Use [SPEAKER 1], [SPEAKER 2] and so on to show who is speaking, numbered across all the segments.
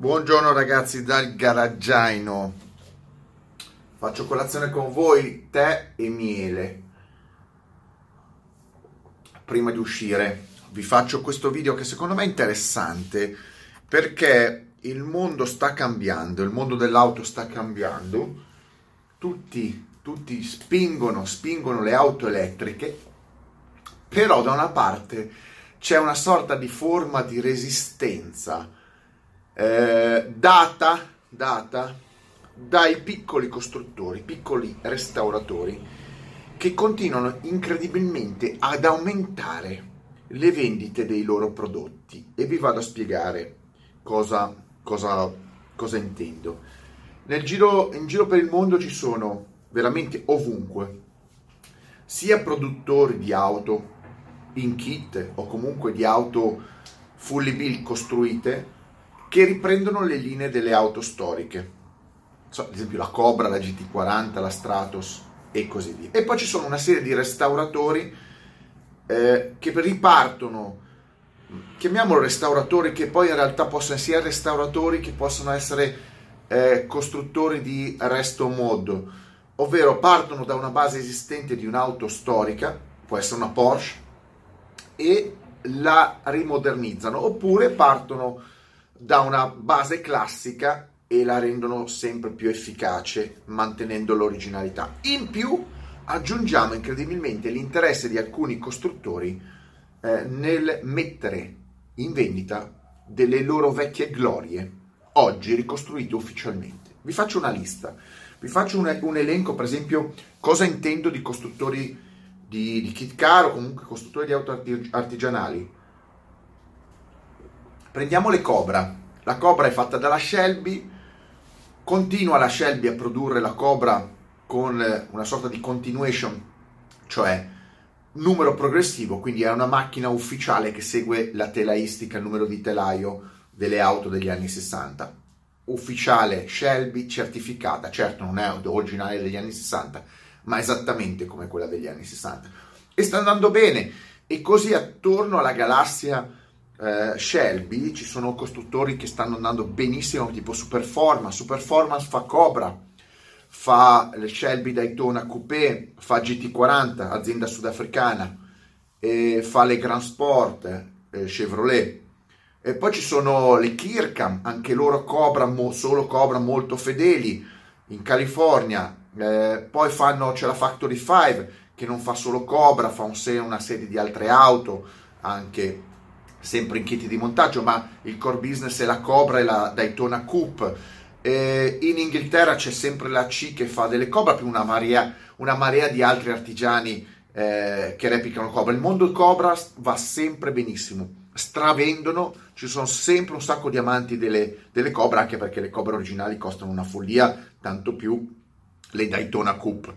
[SPEAKER 1] Buongiorno ragazzi dal garaggiaino. Faccio colazione con voi, tè e miele. Prima di uscire vi faccio questo video che secondo me è interessante perché il mondo sta cambiando, il mondo dell'auto sta cambiando. Tutti, tutti spingono, spingono le auto elettriche, però da una parte c'è una sorta di forma di resistenza eh, data, data dai piccoli costruttori, piccoli restauratori che continuano incredibilmente ad aumentare le vendite dei loro prodotti e vi vado a spiegare cosa, cosa, cosa intendo. Nel giro, in giro per il mondo ci sono veramente ovunque sia produttori di auto in kit o comunque di auto fully built costruite che riprendono le linee delle auto storiche, so, ad esempio la Cobra, la GT40, la Stratos e così via. E poi ci sono una serie di restauratori eh, che ripartono, chiamiamolo restauratori, che poi in realtà possono essere restauratori che possono essere eh, costruttori di resto mod, ovvero partono da una base esistente di un'auto storica, può essere una Porsche, e la rimodernizzano, oppure partono da una base classica e la rendono sempre più efficace mantenendo l'originalità. In più aggiungiamo incredibilmente l'interesse di alcuni costruttori eh, nel mettere in vendita delle loro vecchie glorie, oggi ricostruite ufficialmente. Vi faccio una lista, vi faccio un, un elenco, per esempio, cosa intendo di costruttori di, di kit car o comunque costruttori di auto artigianali Prendiamo le Cobra. La Cobra è fatta dalla Shelby, continua la Shelby a produrre la Cobra con una sorta di continuation, cioè numero progressivo, quindi è una macchina ufficiale che segue la telaistica, il numero di telaio delle auto degli anni 60. Ufficiale Shelby certificata, certo non è originale degli anni 60, ma esattamente come quella degli anni 60. E sta andando bene. E così attorno alla galassia eh, Shelby ci sono costruttori che stanno andando benissimo, tipo Superformance. Superformance fa Cobra, fa Shelby Daytona Coupé, fa GT40, azienda sudafricana, e fa le Grand Sport, eh, Chevrolet. E poi ci sono le Kirkham, anche loro Cobra, mo, solo Cobra molto fedeli, in California. Eh, poi fanno, c'è la Factory 5 che non fa solo Cobra, fa un, una serie di altre auto, anche sempre in kit di montaggio, ma il core business è la Cobra e la Daytona Coupe. Eh, in Inghilterra c'è sempre la C che fa delle Cobra, più una marea, una marea di altri artigiani eh, che replicano Cobra. Il mondo Cobra va sempre benissimo, stravendono, ci sono sempre un sacco di amanti delle, delle Cobra, anche perché le Cobra originali costano una follia, tanto più le Daytona Coupe.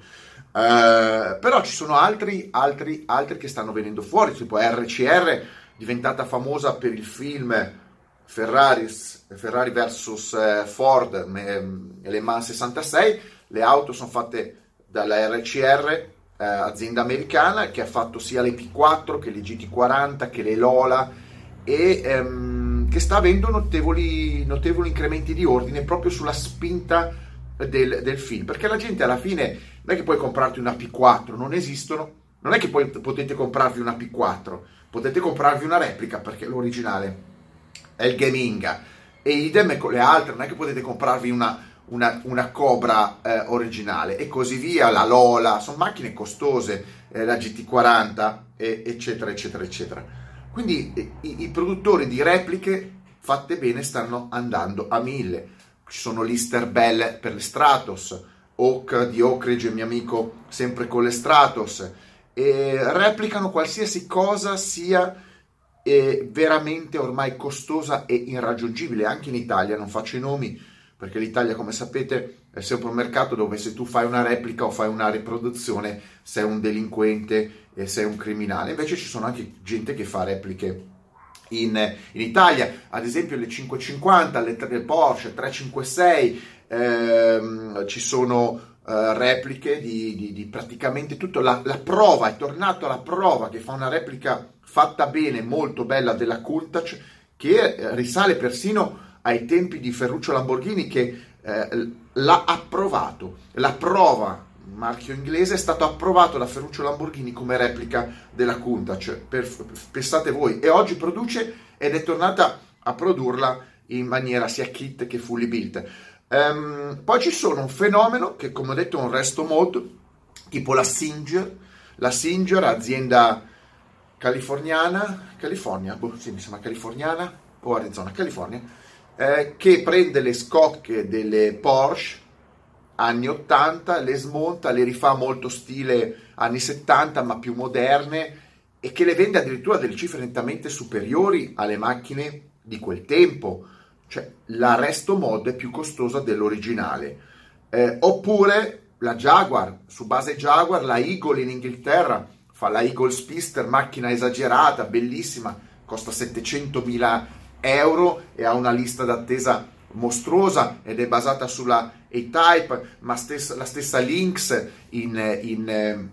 [SPEAKER 1] Uh, però ci sono altri, altri, altri che stanno venendo fuori, tipo RCR diventata famosa per il film Ferrari, Ferrari vs eh, Ford Le Mans 66. Le auto sono fatte dalla RCR, eh, azienda americana, che ha fatto sia le P4 che le GT40 che le Lola e ehm, che sta avendo notevoli, notevoli incrementi di ordine proprio sulla spinta del, del, film. Perché la gente alla fine non è che puoi comprarti una P4, non esistono, non è che poi potete comprarvi una P4 potete comprarvi una replica perché l'originale è il Gaminga e idem con le altre, non è che potete comprarvi una, una, una Cobra eh, originale e così via, la Lola, sono macchine costose, eh, la GT40, eh, eccetera, eccetera, eccetera. Quindi eh, i, i, produttori di repliche fatte bene stanno andando a mille. Ci sono l'Easter Bell per le Stratos, Oak di Oak Ridge, mio amico, sempre con le Stratos, e replicano qualsiasi cosa sia eh, veramente ormai costosa e irraggiungibile. Anche in Italia, non faccio i nomi perché l'Italia come sapete è sempre un mercato dove se tu fai una replica o fai una riproduzione sei un delinquente e sei un criminale, invece ci sono anche gente che fa repliche in, in Italia, ad esempio le 550, le, le Porsche 356, ehm, ci sono Uh, repliche di, di, di, praticamente tutto. La, la, prova è tornato alla prova che fa una replica fatta bene, molto bella della Countach, che eh, risale persino ai tempi di Ferruccio Lamborghini che eh, l'ha approvato, la prova marchio inglese, è stato approvato da Ferruccio Lamborghini come replica della Countach, per, pensate voi, e oggi produce ed è tornata a produrla in maniera sia kit che fully built. Um, poi ci sono un fenomeno che come ho detto è un resto mode, tipo la Singer, la Singer, azienda californiana, California, boh, sì, mi sembra californiana o Arizona, California, eh, che prende le scocche delle Porsche anni 80, le smonta, le rifà molto stile anni 70 ma più moderne e che le vende addirittura a delle cifre nettamente superiori alle macchine di quel tempo. Cioè la Resto Mod è più costosa dell'originale. Eh, oppure la Jaguar, su base Jaguar, la Eagle in Inghilterra, fa la Eagle Spister, macchina esagerata, bellissima, costa 700.000 euro e ha una lista d'attesa mostruosa ed è basata sulla A-Type, ma stessa, la stessa Lynx in, in,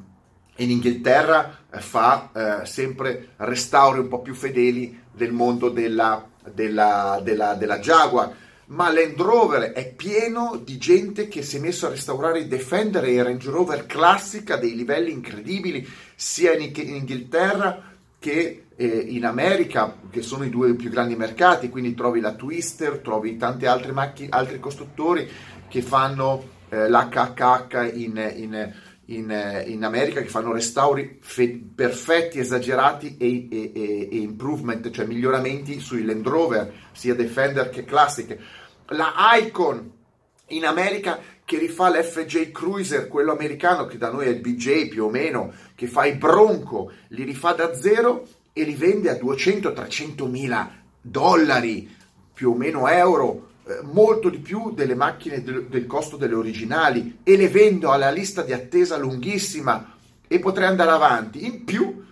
[SPEAKER 1] in Inghilterra eh, fa eh, sempre restauri un po' più fedeli del mondo della, della, della, della Jaguar. Ma Land Rover è pieno di gente che si è messo a restaurare i Defender e i Range Rover classica dei livelli incredibili, sia in, in Inghilterra che eh, in America, che sono i due più grandi mercati, quindi trovi la Twister, trovi tanti altri, macchine, altri costruttori che fanno eh, l'HHH in, in, in, in, America, che fanno restauri fe- perfetti, esagerati e, e, e, e, improvement, cioè miglioramenti sui Land Rover, sia Defender che Classic. La Icon in America che rifà l'FJ Cruiser, quello americano che da noi è il BJ più o meno, che fa i Bronco, li rifà da zero e li vende a 200-300 mila dollari, più o meno euro, eh, molto di più delle macchine del, del costo delle originali e le vendo alla lista di attesa lunghissima e potrei andare avanti. In più,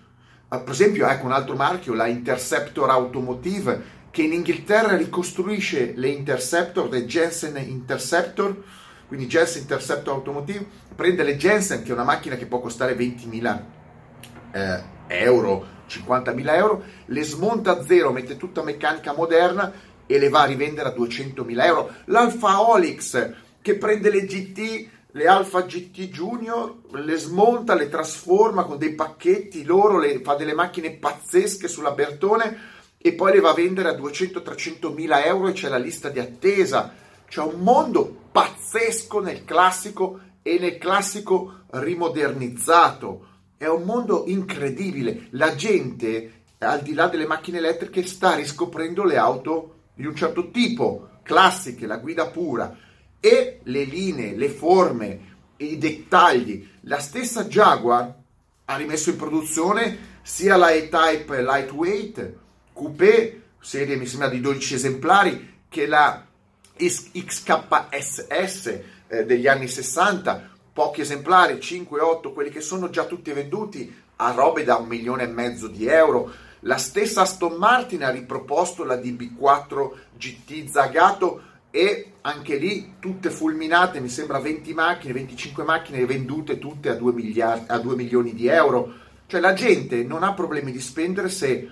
[SPEAKER 1] eh, per esempio, ecco un altro marchio, la Interceptor Automotive, che in Inghilterra ricostruisce le Interceptor, le Jensen Interceptor, quindi Jensen Interceptor Automotive, prende le Jensen, che è una macchina che può costare 20.000 eh, euro, 50.000 euro, le smonta a zero, mette tutta meccanica moderna e le va a rivendere a 200.000 euro. L'Alfa Olix, che prende le GT, le Alfa GT Junior, le smonta, le trasforma con dei pacchetti, loro le, fa delle macchine pazzesche sulla Bertone e poi le va a vendere a 200-300 mila euro e c'è la lista di attesa c'è un mondo pazzesco nel classico e nel classico rimodernizzato. È un mondo incredibile. La gente, al di là delle macchine elettriche, sta riscoprendo le auto di un certo tipo, classiche, la guida pura, e le linee, le forme, i dettagli. La stessa Jaguar ha rimesso in produzione sia la E-Type Lightweight, Coupé, serie mi sembra di 12 esemplari, che la XKSS eh, degli anni 60, pochi esemplari, 5-8, quelli che sono già tutti venduti a robe da un milione e mezzo di euro. La stessa Aston Martin ha riproposto la DB4 GT Zagato e anche lì tutte fulminate, mi sembra 20 macchine, 25 macchine vendute tutte a 2, miliardi, a 2 milioni di euro. Cioè la gente non ha problemi di spendere se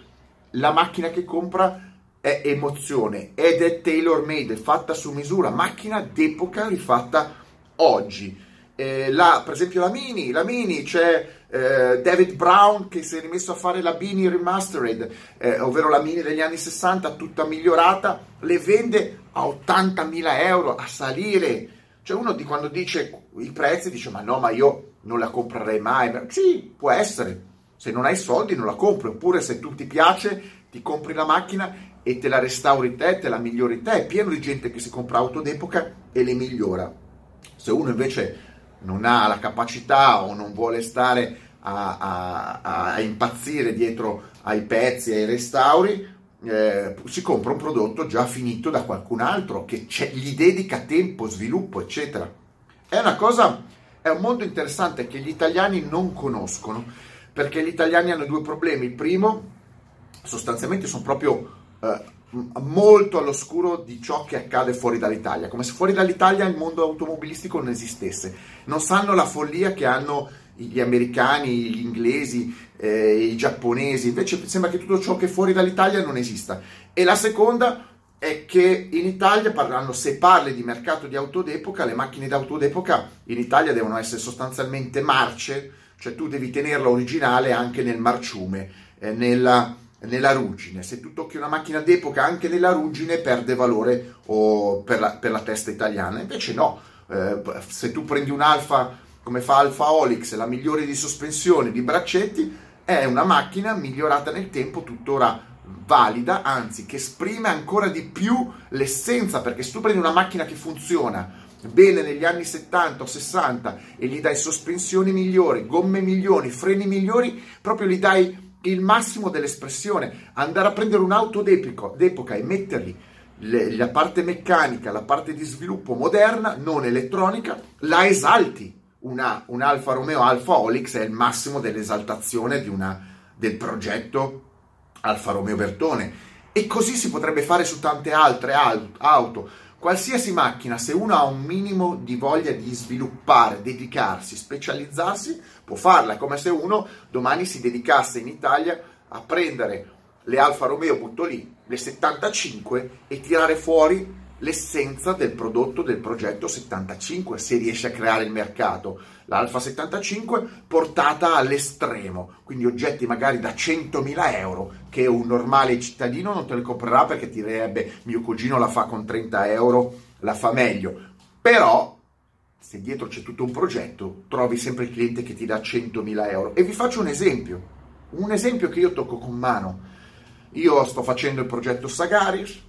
[SPEAKER 1] la macchina che compra è emozione ed è tailor made, fatta su misura, macchina d'epoca rifatta oggi. Eh, la, per esempio la Mini, la Mini c'è eh, David Brown che si è rimesso a fare la Mini Remastered, eh, ovvero la Mini degli anni 60 tutta migliorata, le vende a 80.000 euro a salire. Cioè uno di quando dice i prezzi dice ma no ma io non la comprerei mai. Sì, può essere, se non hai soldi non la compri, oppure se tu ti piace ti compri la macchina e te la restauri te, te la migliori te. È pieno di gente che si compra auto d'epoca e le migliora. Se uno invece non ha la capacità o non vuole stare a, a, a impazzire dietro ai pezzi, ai restauri, eh, si compra un prodotto già finito da qualcun altro che gli dedica tempo, sviluppo, eccetera. È una cosa, è un mondo interessante che gli italiani non conoscono, perché gli italiani hanno due problemi. Il primo, sostanzialmente, sono proprio eh, molto all'oscuro di ciò che accade fuori dall'Italia, come se fuori dall'Italia il mondo automobilistico non esistesse. Non sanno la follia che hanno gli americani, gli inglesi, eh, i giapponesi, invece sembra che tutto ciò che è fuori dall'Italia non esista. E la seconda è che in Italia, parlando, se parli di mercato di auto d'epoca, le macchine d'auto d'epoca in Italia devono essere sostanzialmente marce, cioè tu devi tenerla originale anche nel marciume, eh, nella, nella, ruggine. Se tu tocchi una macchina d'epoca anche nella ruggine perde valore oh, per, la, per, la, testa italiana. Invece no, eh, se tu prendi un'Alfa come fa Alfa Olix, la migliore di sospensione, di braccetti, è una macchina migliorata nel tempo, tuttora valida, anzi che esprime ancora di più l'essenza, perché se tu prendi una macchina che funziona bene negli anni 70 o 60 e gli dai sospensioni migliori, gomme migliori, freni migliori, proprio gli dai il massimo dell'espressione. Andare a prendere un'auto d'epoca e mettergli le, la parte meccanica, la parte di sviluppo moderna, non elettronica, la esalti. Una, un Alfa Romeo Alfa Olix è il massimo dell'esaltazione una, del progetto Alfa Romeo Bertone. E così si potrebbe fare su tante altre auto. Qualsiasi macchina, se uno ha un minimo di voglia di sviluppare, dedicarsi, specializzarsi, può farla. È come se uno domani si dedicasse in Italia a prendere le Alfa Romeo, butto lì, le 75 e tirare fuori l'essenza del prodotto del progetto 75 se riesce a creare il mercato. L'Alfa 75 portata all'estremo, quindi oggetti magari da 100.000 euro che un normale cittadino non te le comprerà perché ti direbbe mio cugino la fa con 30 euro, la fa meglio. Però se dietro c'è tutto un progetto trovi sempre il cliente che ti dà 100.000 euro. E vi faccio un esempio, un esempio che io tocco con mano. Io sto facendo il progetto Sagaris,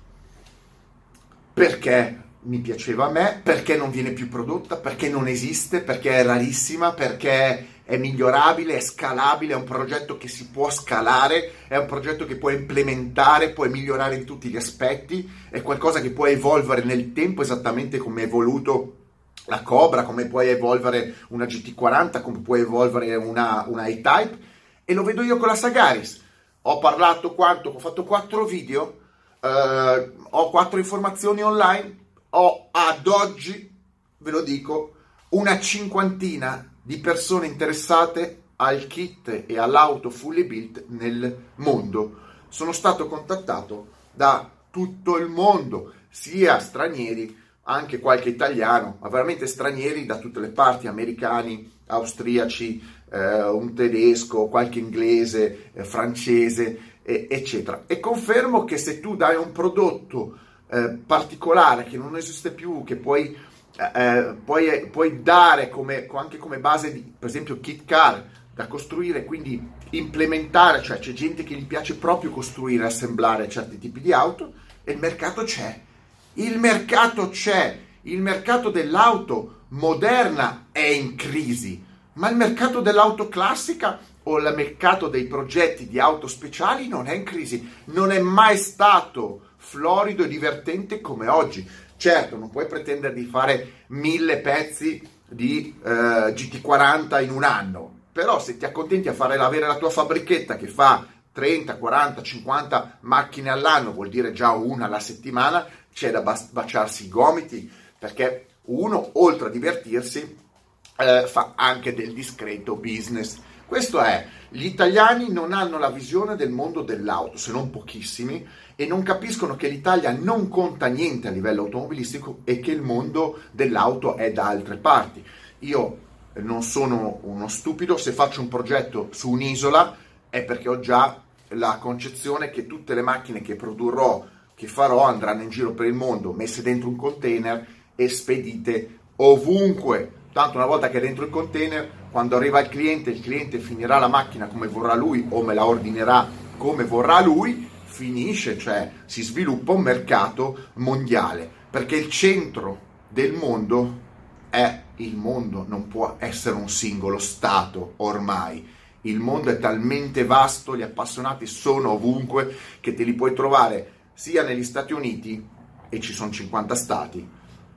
[SPEAKER 1] perché mi piaceva a me, perché non viene più prodotta, perché non esiste, perché è rarissima, perché è migliorabile, è scalabile, è un progetto che si può scalare, è un progetto che puoi implementare, puoi migliorare in tutti gli aspetti, è qualcosa che può evolvere nel tempo esattamente come è evoluto la Cobra, come puoi evolvere una GT40, come puoi evolvere una, una A-Type e lo vedo io con la Sagaris. Ho parlato quanto? Ho fatto quattro video eh, ho quattro informazioni online, ho ad oggi, ve lo dico, una cinquantina di persone interessate al kit e all'auto fully built nel mondo. Sono stato contattato da tutto il mondo, sia stranieri, anche qualche italiano, ma veramente stranieri da tutte le parti, americani, austriaci, eh, un tedesco, qualche inglese, eh, francese, eccetera. E confermo che se tu dai un prodotto eh, particolare che non esiste più, che puoi, eh, eh puoi, puoi dare come, anche come base di, per esempio, kit car da costruire, quindi implementare, cioè c'è gente che gli piace proprio costruire assemblare certi tipi di auto e il mercato c'è. Il mercato c'è, il mercato dell'auto moderna è in crisi, ma il mercato dell'auto classica o il mercato dei progetti di auto speciali non è in crisi, non è mai stato florido e divertente come oggi. Certo, non puoi pretendere di fare mille pezzi di eh, GT40 in un anno, però se ti accontenti a fare avere la tua fabbrichetta che fa 30, 40, 50 macchine all'anno, vuol dire già una alla settimana, c'è da baciarsi i gomiti, perché uno, oltre a divertirsi, eh, fa anche del discreto business. Questo è, gli italiani non hanno la visione del mondo dell'auto, se non pochissimi, e non capiscono che l'Italia non conta niente a livello automobilistico e che il mondo dell'auto è da altre parti. Io non sono uno stupido, se faccio un progetto su un'isola è perché ho già la concezione che tutte le macchine che produrrò, che farò, andranno in giro per il mondo, messe dentro un container e spedite ovunque Tanto una volta che è dentro il container, quando arriva il cliente, il cliente finirà la macchina come vorrà lui o me la ordinerà come vorrà lui, finisce, cioè si sviluppa un mercato mondiale, perché il centro del mondo è il mondo, non può essere un singolo stato ormai. Il mondo è talmente vasto, gli appassionati sono ovunque che te li puoi trovare sia negli Stati Uniti, e ci sono 50 stati,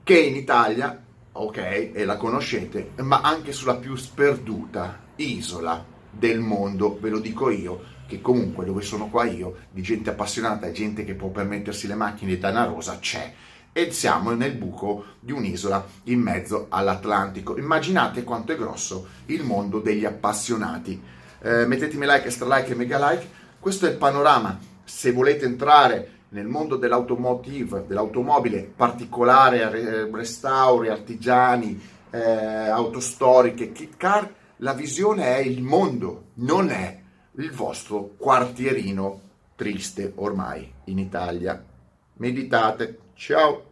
[SPEAKER 1] che in Italia ok, e la conoscete, ma anche sulla più sperduta isola del mondo, ve lo dico io, che comunque dove sono qua io, di gente appassionata e gente che può permettersi le macchine da Rosa, c'è. E siamo nel buco di un'isola in mezzo all'Atlantico. Immaginate quanto è grosso il mondo degli appassionati. Eh, mettetemi like, extra like e mega like. Questo è il panorama. Se volete entrare nel mondo dell'automotive, dell'automobile particolare, restauri, artigiani, eh, autostoriche, kit car, la visione è il mondo, non è il vostro quartierino triste ormai in Italia. Meditate. Ciao!